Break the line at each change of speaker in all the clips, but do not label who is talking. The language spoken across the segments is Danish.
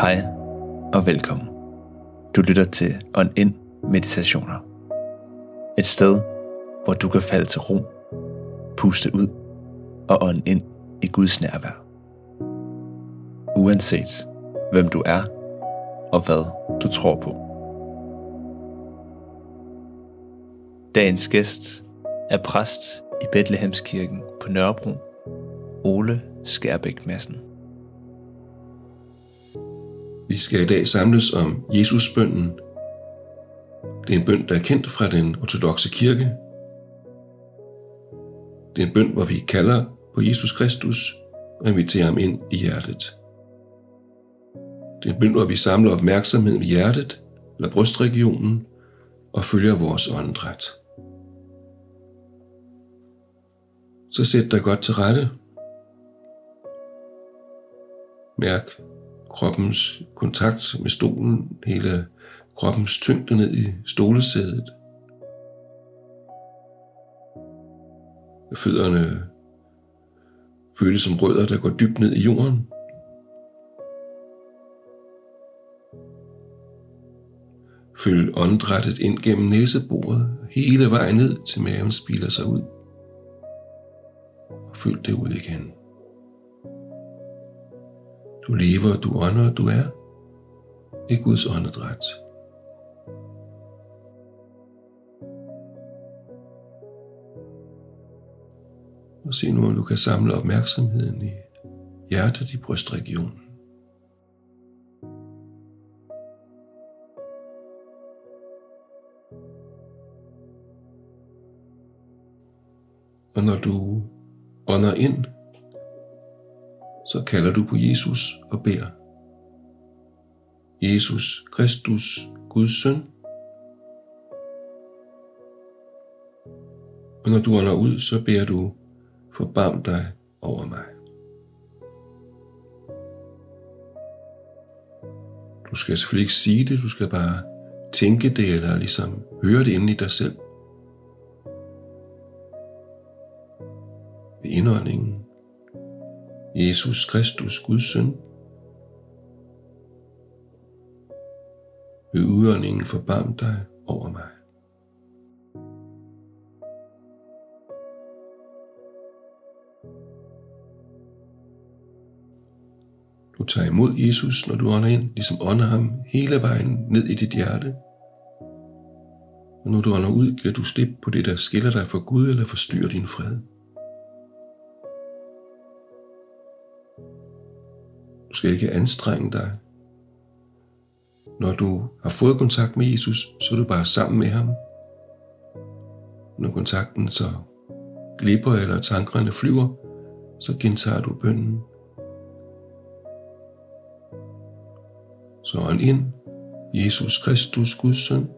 Hej og velkommen. Du lytter til On In Meditationer. Et sted, hvor du kan falde til ro, puste ud og ånde ind i Guds nærvær. Uanset hvem du er og hvad du tror på. Dagens gæst er præst i Bethlehemskirken på Nørrebro, Ole Skærbæk Madsen.
Vi skal i dag samles om Jesusbønden. Det er en bøn, der er kendt fra den ortodoxe kirke. Det er en bøn, hvor vi kalder på Jesus Kristus og inviterer ham ind i hjertet. Det er en bøn, hvor vi samler opmærksomheden i hjertet eller brystregionen og følger vores åndedræt. Så sæt dig godt til rette. Mærk kroppens kontakt med stolen, hele kroppens tyngde ned i stolesædet. Fødderne føles som rødder, der går dybt ned i jorden. Følg åndedrættet ind gennem næsebordet, hele vejen ned til maven spiler sig ud. Og følg det ud igen. Du lever, du ånder, du er i Guds åndedræt. Og se nu, om du kan samle opmærksomheden i hjertet i brystregionen. Og når du ånder ind, så kalder du på Jesus og beder. Jesus Kristus, Guds søn. Og når du ånder ud, så beder du, forbarm dig over mig. Du skal selvfølgelig ikke sige det, du skal bare tænke det, eller ligesom høre det inde i dig selv. Ved indåndingen Jesus Kristus, Guds søn. Ved udåndingen forbarm dig over mig. Du tager imod Jesus, når du ånder ind, ligesom ånder ham hele vejen ned i dit hjerte. Og når du ånder ud, giver du slip på det, der skiller dig fra Gud eller forstyrrer din fred. Du skal ikke anstrenge dig. Når du har fået kontakt med Jesus, så er du bare sammen med ham. Når kontakten så glipper eller tankerne flyver, så gentager du bønnen. Så ånd ind, Jesus Kristus, Guds søn.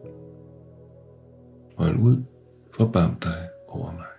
Ånd ud, forbarm dig over mig.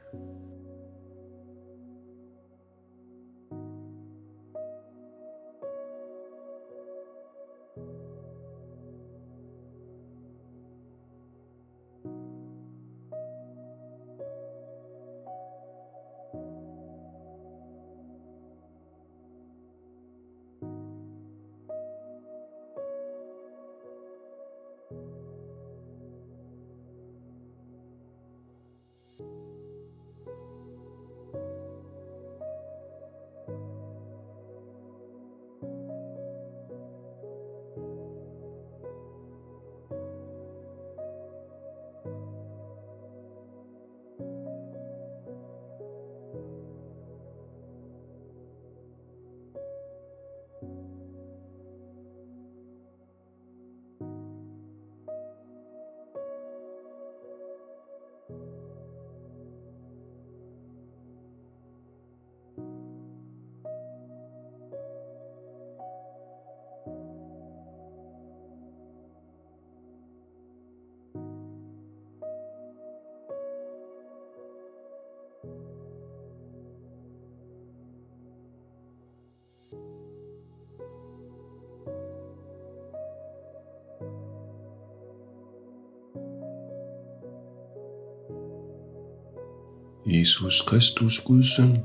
Jesus Kristus, Guds søn,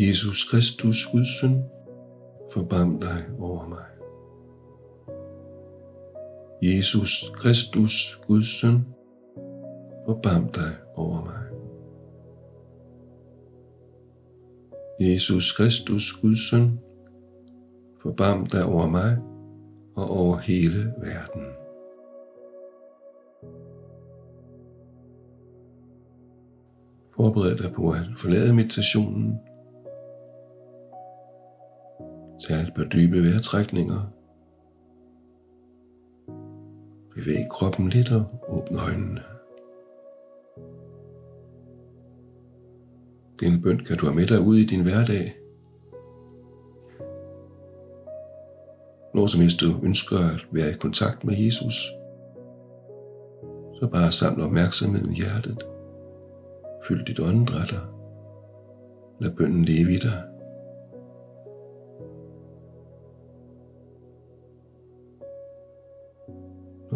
Jesus Kristus, Guds søn, forbarm dig over mig. Jesus Kristus, Guds søn, forbarm dig over mig. Jesus Kristus, Guds søn, forbarm dig over mig og over hele verden. Forbered dig på at forlade meditationen. Tag et par dybe vejrtrækninger. Bevæg kroppen lidt og åbn øjnene. Denne bøn kan du have med dig ud i din hverdag. Når som helst du ønsker at være i kontakt med Jesus, så bare samle opmærksomheden i hjertet. Fyld dit åndedræt lad bønnen leve i dig.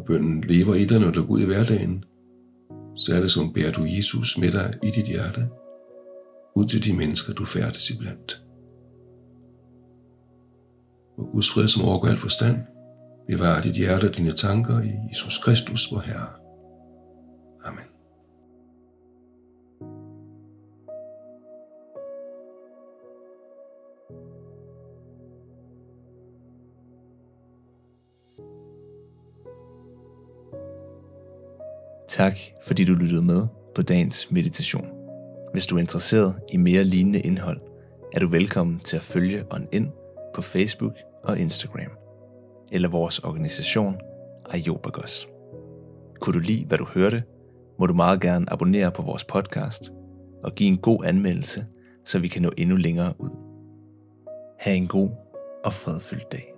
Og bønden lever i dig, når du går ud i hverdagen, så er det som bærer du Jesus med dig i dit hjerte, ud til de mennesker, du færdes iblandt. Og Guds fred, som overgår al forstand, bevarer dit hjerte og dine tanker i Jesus Kristus, vor Herre. Amen.
Tak fordi du lyttede med på dagens meditation. Hvis du er interesseret i mere lignende indhold, er du velkommen til at følge On ind på Facebook og Instagram, eller vores organisation Ayobagos. Kunne du lide, hvad du hørte, må du meget gerne abonnere på vores podcast og give en god anmeldelse, så vi kan nå endnu længere ud. Ha' en god og fredfyldt dag.